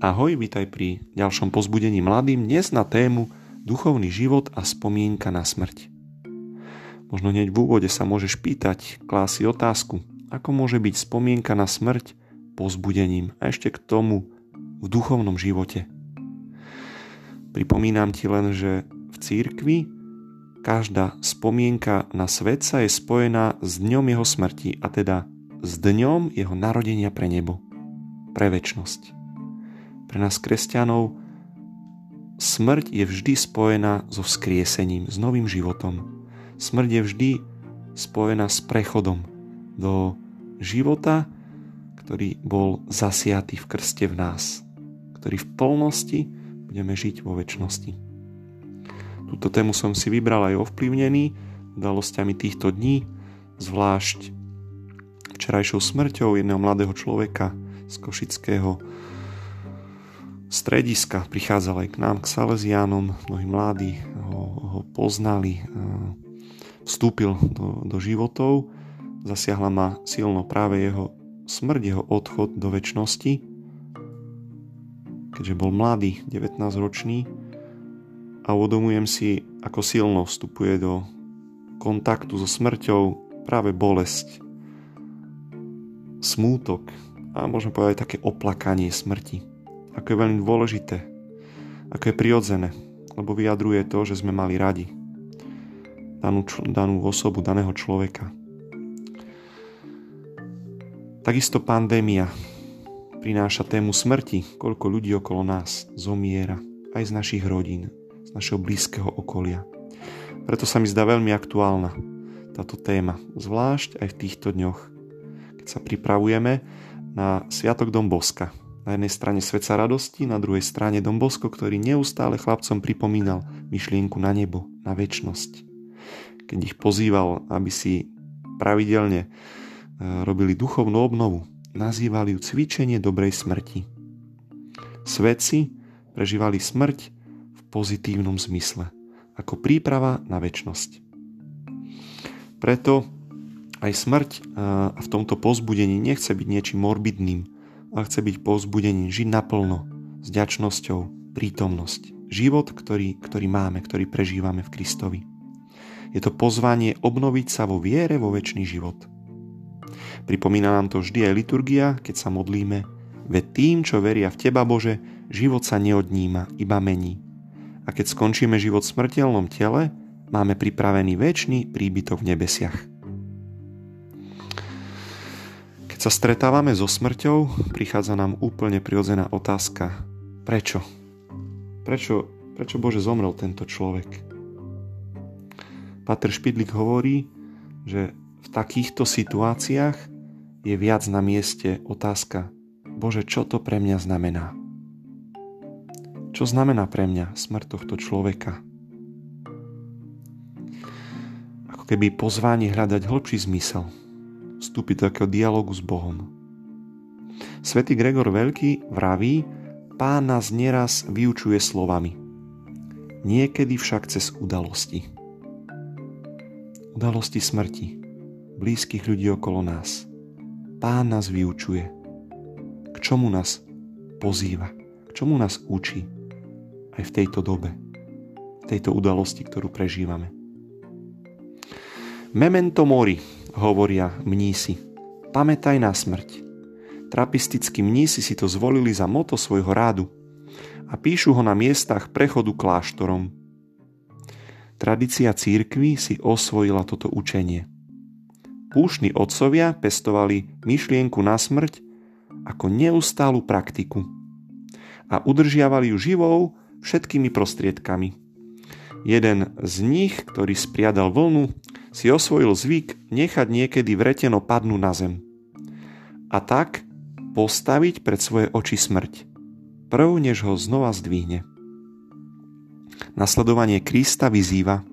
Ahoj, vítaj pri ďalšom pozbudení mladým dnes na tému Duchovný život a spomienka na smrť. Možno hneď v úvode sa môžeš pýtať, klási otázku, ako môže byť spomienka na smrť pozbudením a ešte k tomu v duchovnom živote. Pripomínam ti len, že v církvi každá spomienka na svetca je spojená s dňom jeho smrti a teda s dňom jeho narodenia pre nebo, pre väčnosť. Pre nás kresťanov smrť je vždy spojená so vzkriesením, s novým životom. Smrť je vždy spojená s prechodom do života, ktorý bol zasiatý v krste v nás, ktorý v plnosti budeme žiť vo väčšnosti. Túto tému som si vybral aj ovplyvnený udalosťami týchto dní, zvlášť včerajšou smrťou jedného mladého človeka z Košického strediska, prichádzal aj k nám, k Salesiánom, mnohí mladí ho, ho poznali, vstúpil do, do životov, zasiahla ma silno práve jeho smrť, jeho odchod do väčšnosti, keďže bol mladý, 19-ročný a uvedomujem si, ako silno vstupuje do kontaktu so smrťou práve bolesť, smútok a môžeme povedať také oplakanie smrti ako je veľmi dôležité, ako je prirodzené, lebo vyjadruje to, že sme mali radi danú, danú osobu, daného človeka. Takisto pandémia prináša tému smrti, koľko ľudí okolo nás zomiera, aj z našich rodín, z našeho blízkeho okolia. Preto sa mi zdá veľmi aktuálna táto téma, zvlášť aj v týchto dňoch, keď sa pripravujeme na Sviatok Domboska, na jednej strane Sveca radosti, na druhej strane Dombosko, ktorý neustále chlapcom pripomínal myšlienku na nebo, na väčnosť. Keď ich pozýval, aby si pravidelne e, robili duchovnú obnovu, nazývali ju cvičenie dobrej smrti. Svedci prežívali smrť v pozitívnom zmysle, ako príprava na väčnosť. Preto aj smrť e, v tomto pozbudení nechce byť niečím morbidným, a chce byť povzbudením, žiť naplno, s ďačnosťou, prítomnosť. Život, ktorý, ktorý máme, ktorý prežívame v Kristovi. Je to pozvanie obnoviť sa vo viere vo väčší život. Pripomína nám to vždy aj liturgia, keď sa modlíme, veď tým, čo veria v Teba Bože, život sa neodníma, iba mení. A keď skončíme život v smrteľnom tele, máme pripravený väčší príbytok v nebesiach. Sa stretávame so smrťou, prichádza nám úplne prirodzená otázka. Prečo? Prečo, prečo Bože zomrel tento človek? Pater Špidlik hovorí, že v takýchto situáciách je viac na mieste otázka Bože, čo to pre mňa znamená? Čo znamená pre mňa smrť tohto človeka? Ako keby pozvanie hľadať hlbší zmysel – vstúpiť do takého dialogu s Bohom. Svetý Gregor Veľký vraví, pán nás nieraz vyučuje slovami. Niekedy však cez udalosti. Udalosti smrti, blízkych ľudí okolo nás. Pán nás vyučuje. K čomu nás pozýva, k čomu nás učí aj v tejto dobe, v tejto udalosti, ktorú prežívame. Memento mori, hovoria mnísi. Pamätaj na smrť. Trapistickí mnísi si to zvolili za moto svojho rádu a píšu ho na miestach prechodu kláštorom. Tradícia církvy si osvojila toto učenie. Púšni otcovia pestovali myšlienku na smrť ako neustálu praktiku a udržiavali ju živou všetkými prostriedkami. Jeden z nich, ktorý spriadal vlnu, si osvojil zvyk nechať niekedy vreteno padnú na zem. A tak postaviť pred svoje oči smrť, prv než ho znova zdvihne. Nasledovanie Krista vyzýva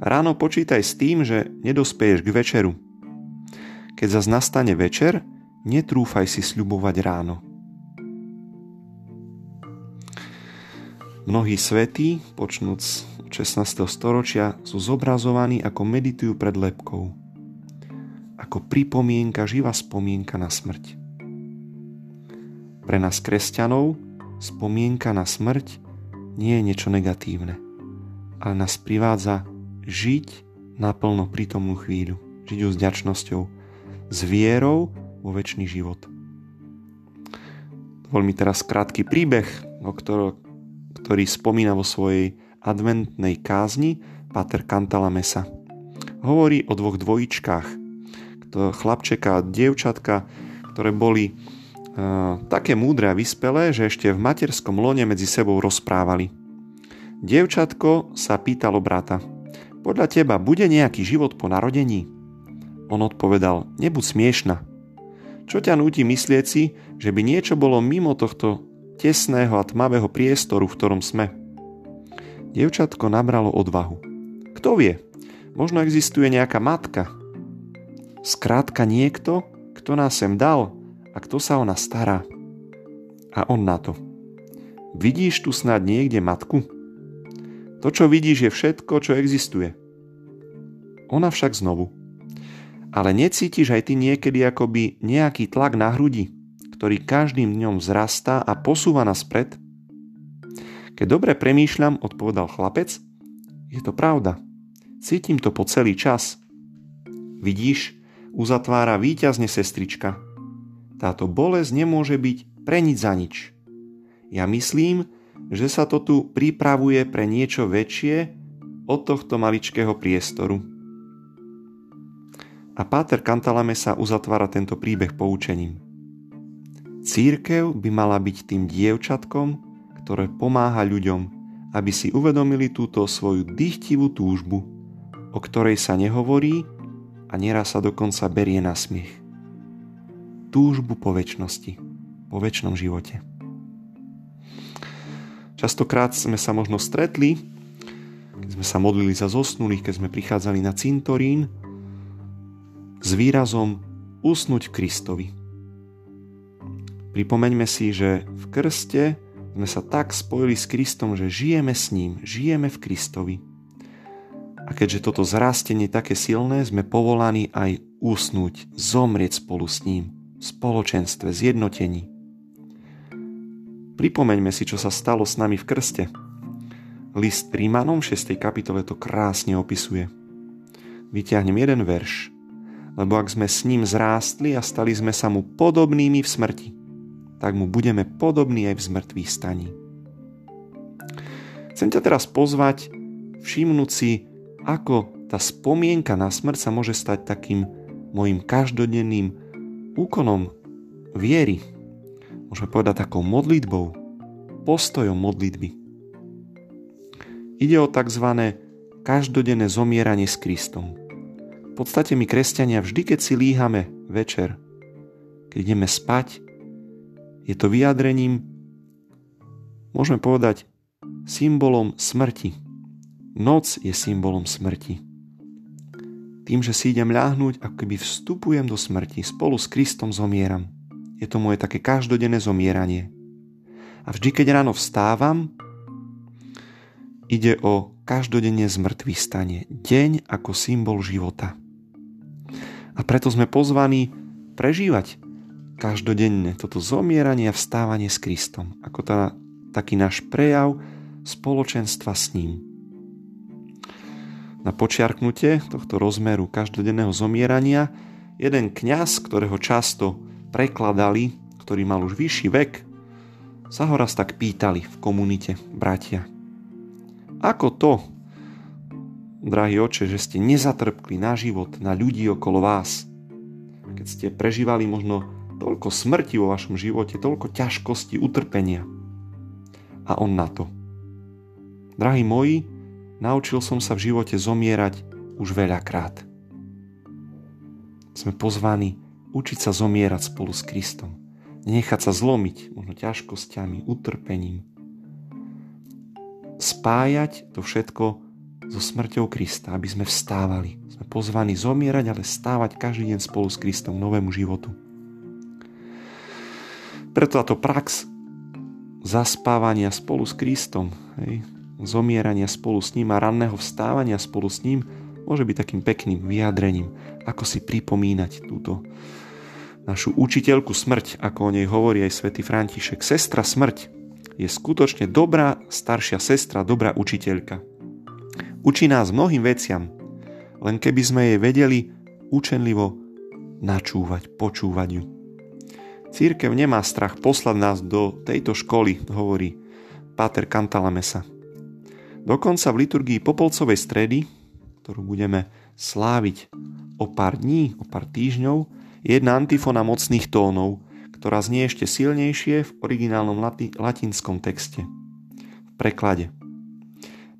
Ráno počítaj s tým, že nedospeješ k večeru. Keď zas nastane večer, netrúfaj si sľubovať ráno. Mnohí svetí, počnúc 16. storočia sú zobrazovaní ako meditujú pred lepkou. Ako pripomienka, živá spomienka na smrť. Pre nás kresťanov spomienka na smrť nie je niečo negatívne, ale nás privádza žiť naplno prítomnú chvíľu, žiť ju s ďačnosťou, s vierou vo väčší život. Dovol mi teraz krátky príbeh, o ktorý, ktorý spomína vo svojej adventnej kázni Pater Cantalamessa. Hovorí o dvoch dvojičkách, chlapčeka a dievčatka, ktoré boli uh, také múdre a vyspelé, že ešte v materskom lone medzi sebou rozprávali. Dievčatko sa pýtalo brata, podľa teba bude nejaký život po narodení? On odpovedal, nebuď smiešna. Čo ťa núti myslieť si, že by niečo bolo mimo tohto tesného a tmavého priestoru, v ktorom sme? Dievčatko nabralo odvahu. Kto vie, možno existuje nejaká matka. Skrátka niekto, kto nás sem dal a kto sa o nás stará. A on na to. Vidíš tu snad niekde matku? To, čo vidíš, je všetko, čo existuje. Ona však znovu. Ale necítiš aj ty niekedy akoby nejaký tlak na hrudi, ktorý každým dňom vzrastá a posúva nás pred? Keď dobre premýšľam, odpovedal chlapec, je to pravda. Cítim to po celý čas. Vidíš, uzatvára víťazne sestrička. Táto bolesť nemôže byť pre nič za nič. Ja myslím, že sa to tu pripravuje pre niečo väčšie od tohto maličkého priestoru. A Páter Kantalame sa uzatvára tento príbeh poučením. Církev by mala byť tým dievčatkom, ktoré pomáha ľuďom, aby si uvedomili túto svoju dychtivú túžbu, o ktorej sa nehovorí a neraz sa dokonca berie na smiech. Túžbu po väčšnosti, po väčšnom živote. Častokrát sme sa možno stretli, keď sme sa modlili za zosnulých, keď sme prichádzali na cintorín s výrazom usnúť v Kristovi. Pripomeňme si, že v krste sme sa tak spojili s Kristom, že žijeme s ním, žijeme v Kristovi. A keďže toto zrastenie je také silné, sme povolaní aj usnúť, zomrieť spolu s ním, v spoločenstve, zjednotení. Pripomeňme si, čo sa stalo s nami v krste. List Rímanom v 6. kapitole to krásne opisuje. Vyťahnem jeden verš. Lebo ak sme s ním zrástli a stali sme sa mu podobnými v smrti, tak mu budeme podobní aj v zmrtvých staní. Chcem ťa teraz pozvať všimnúť si, ako tá spomienka na smrť sa môže stať takým mojim každodenným úkonom viery, môžeme povedať takou modlitbou, postojom modlitby. Ide o tzv. každodenné zomieranie s Kristom. V podstate my kresťania vždy, keď si líhame večer, keď ideme spať, je to vyjadrením, môžeme povedať, symbolom smrti. Noc je symbolom smrti. Tým, že si idem ľahnúť, ako keby vstupujem do smrti, spolu s Kristom zomieram. Je to moje také každodenné zomieranie. A vždy, keď ráno vstávam, ide o každodenne zmrtvý stane. Deň ako symbol života. A preto sme pozvaní prežívať každodenne toto zomieranie a vstávanie s Kristom. Ako tá, taký náš prejav spoločenstva s ním. Na počiarknutie tohto rozmeru každodenného zomierania jeden kňaz, ktorého často prekladali, ktorý mal už vyšší vek, sa ho raz tak pýtali v komunite bratia. Ako to, drahý oče, že ste nezatrpkli na život, na ľudí okolo vás? Keď ste prežívali možno toľko smrti vo vašom živote, toľko ťažkosti, utrpenia. A on na to. Drahí moji, naučil som sa v živote zomierať už veľakrát. Sme pozvaní učiť sa zomierať spolu s Kristom. Nenechať sa zlomiť, možno ťažkosťami, utrpením. Spájať to všetko so smrťou Krista, aby sme vstávali. Sme pozvaní zomierať, ale stávať každý deň spolu s Kristom novému životu. Preto táto prax zaspávania spolu s Kristom, hej, zomierania spolu s ním a ranného vstávania spolu s ním môže byť takým pekným vyjadrením, ako si pripomínať túto našu učiteľku smrť, ako o nej hovorí aj svätý František. Sestra smrť, je skutočne dobrá staršia sestra, dobrá učiteľka. Učí nás mnohým veciam, len keby sme jej vedeli učenlivo načúvať, počúvať ju. Církev nemá strach poslať nás do tejto školy, hovorí Páter Cantalamesa. Dokonca v liturgii Popolcovej stredy, ktorú budeme sláviť o pár dní, o pár týždňov, je jedna antifona mocných tónov, ktorá znie ešte silnejšie v originálnom lati- latinskom texte. V preklade.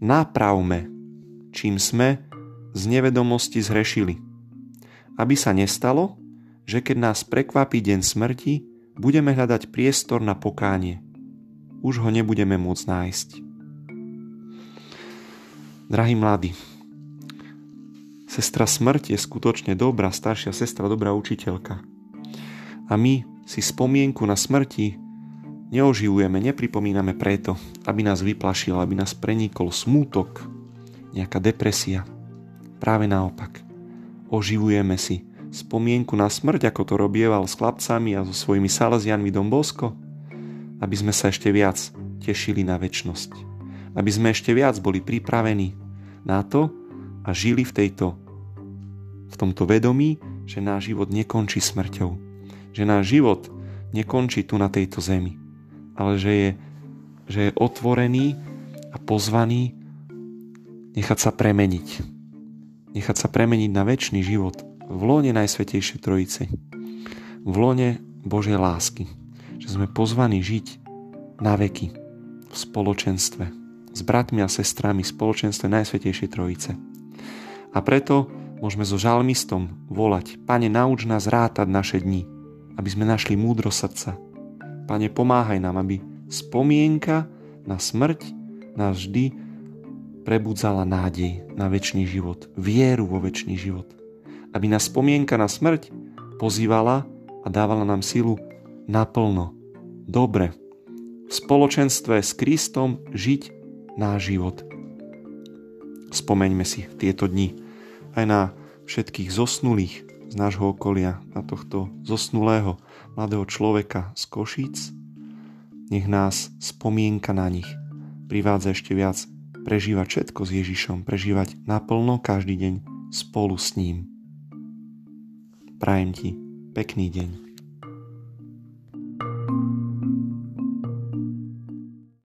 Napravme, čím sme z nevedomosti zhrešili. Aby sa nestalo, že keď nás prekvapí deň smrti, budeme hľadať priestor na pokánie. Už ho nebudeme môcť nájsť. Drahí mladí, sestra smrť je skutočne dobrá, staršia sestra, dobrá učiteľka. A my si spomienku na smrti neoživujeme, nepripomíname preto, aby nás vyplašil, aby nás prenikol smútok, nejaká depresia. Práve naopak. Oživujeme si spomienku na smrť, ako to robieval s chlapcami a so svojimi salesianmi Dom Bosko, aby sme sa ešte viac tešili na väčnosť. Aby sme ešte viac boli pripravení na to a žili v tejto v tomto vedomí, že náš život nekončí smrťou že náš život nekončí tu na tejto zemi, ale že je, že je otvorený a pozvaný nechať sa premeniť. Nechať sa premeniť na väčší život v lone Najsvetejšej Trojice. V lone Božej lásky. Že sme pozvaní žiť na veky v spoločenstve s bratmi a sestrami v spoločenstve Najsvetejšej Trojice. A preto môžeme so žalmistom volať Pane, nauč nás rátať naše dni, aby sme našli múdro srdca. Pane, pomáhaj nám, aby spomienka na smrť nás vždy prebudzala nádej na väčší život, vieru vo väčší život. Aby nás spomienka na smrť pozývala a dávala nám silu naplno, dobre, v spoločenstve s Kristom žiť náš život. Spomeňme si v tieto dni aj na všetkých zosnulých, z nášho okolia, na tohto zosnulého mladého človeka z Košíc. Nech nás spomienka na nich privádza ešte viac prežívať všetko s Ježišom, prežívať naplno každý deň spolu s ním. Prajem ti pekný deň.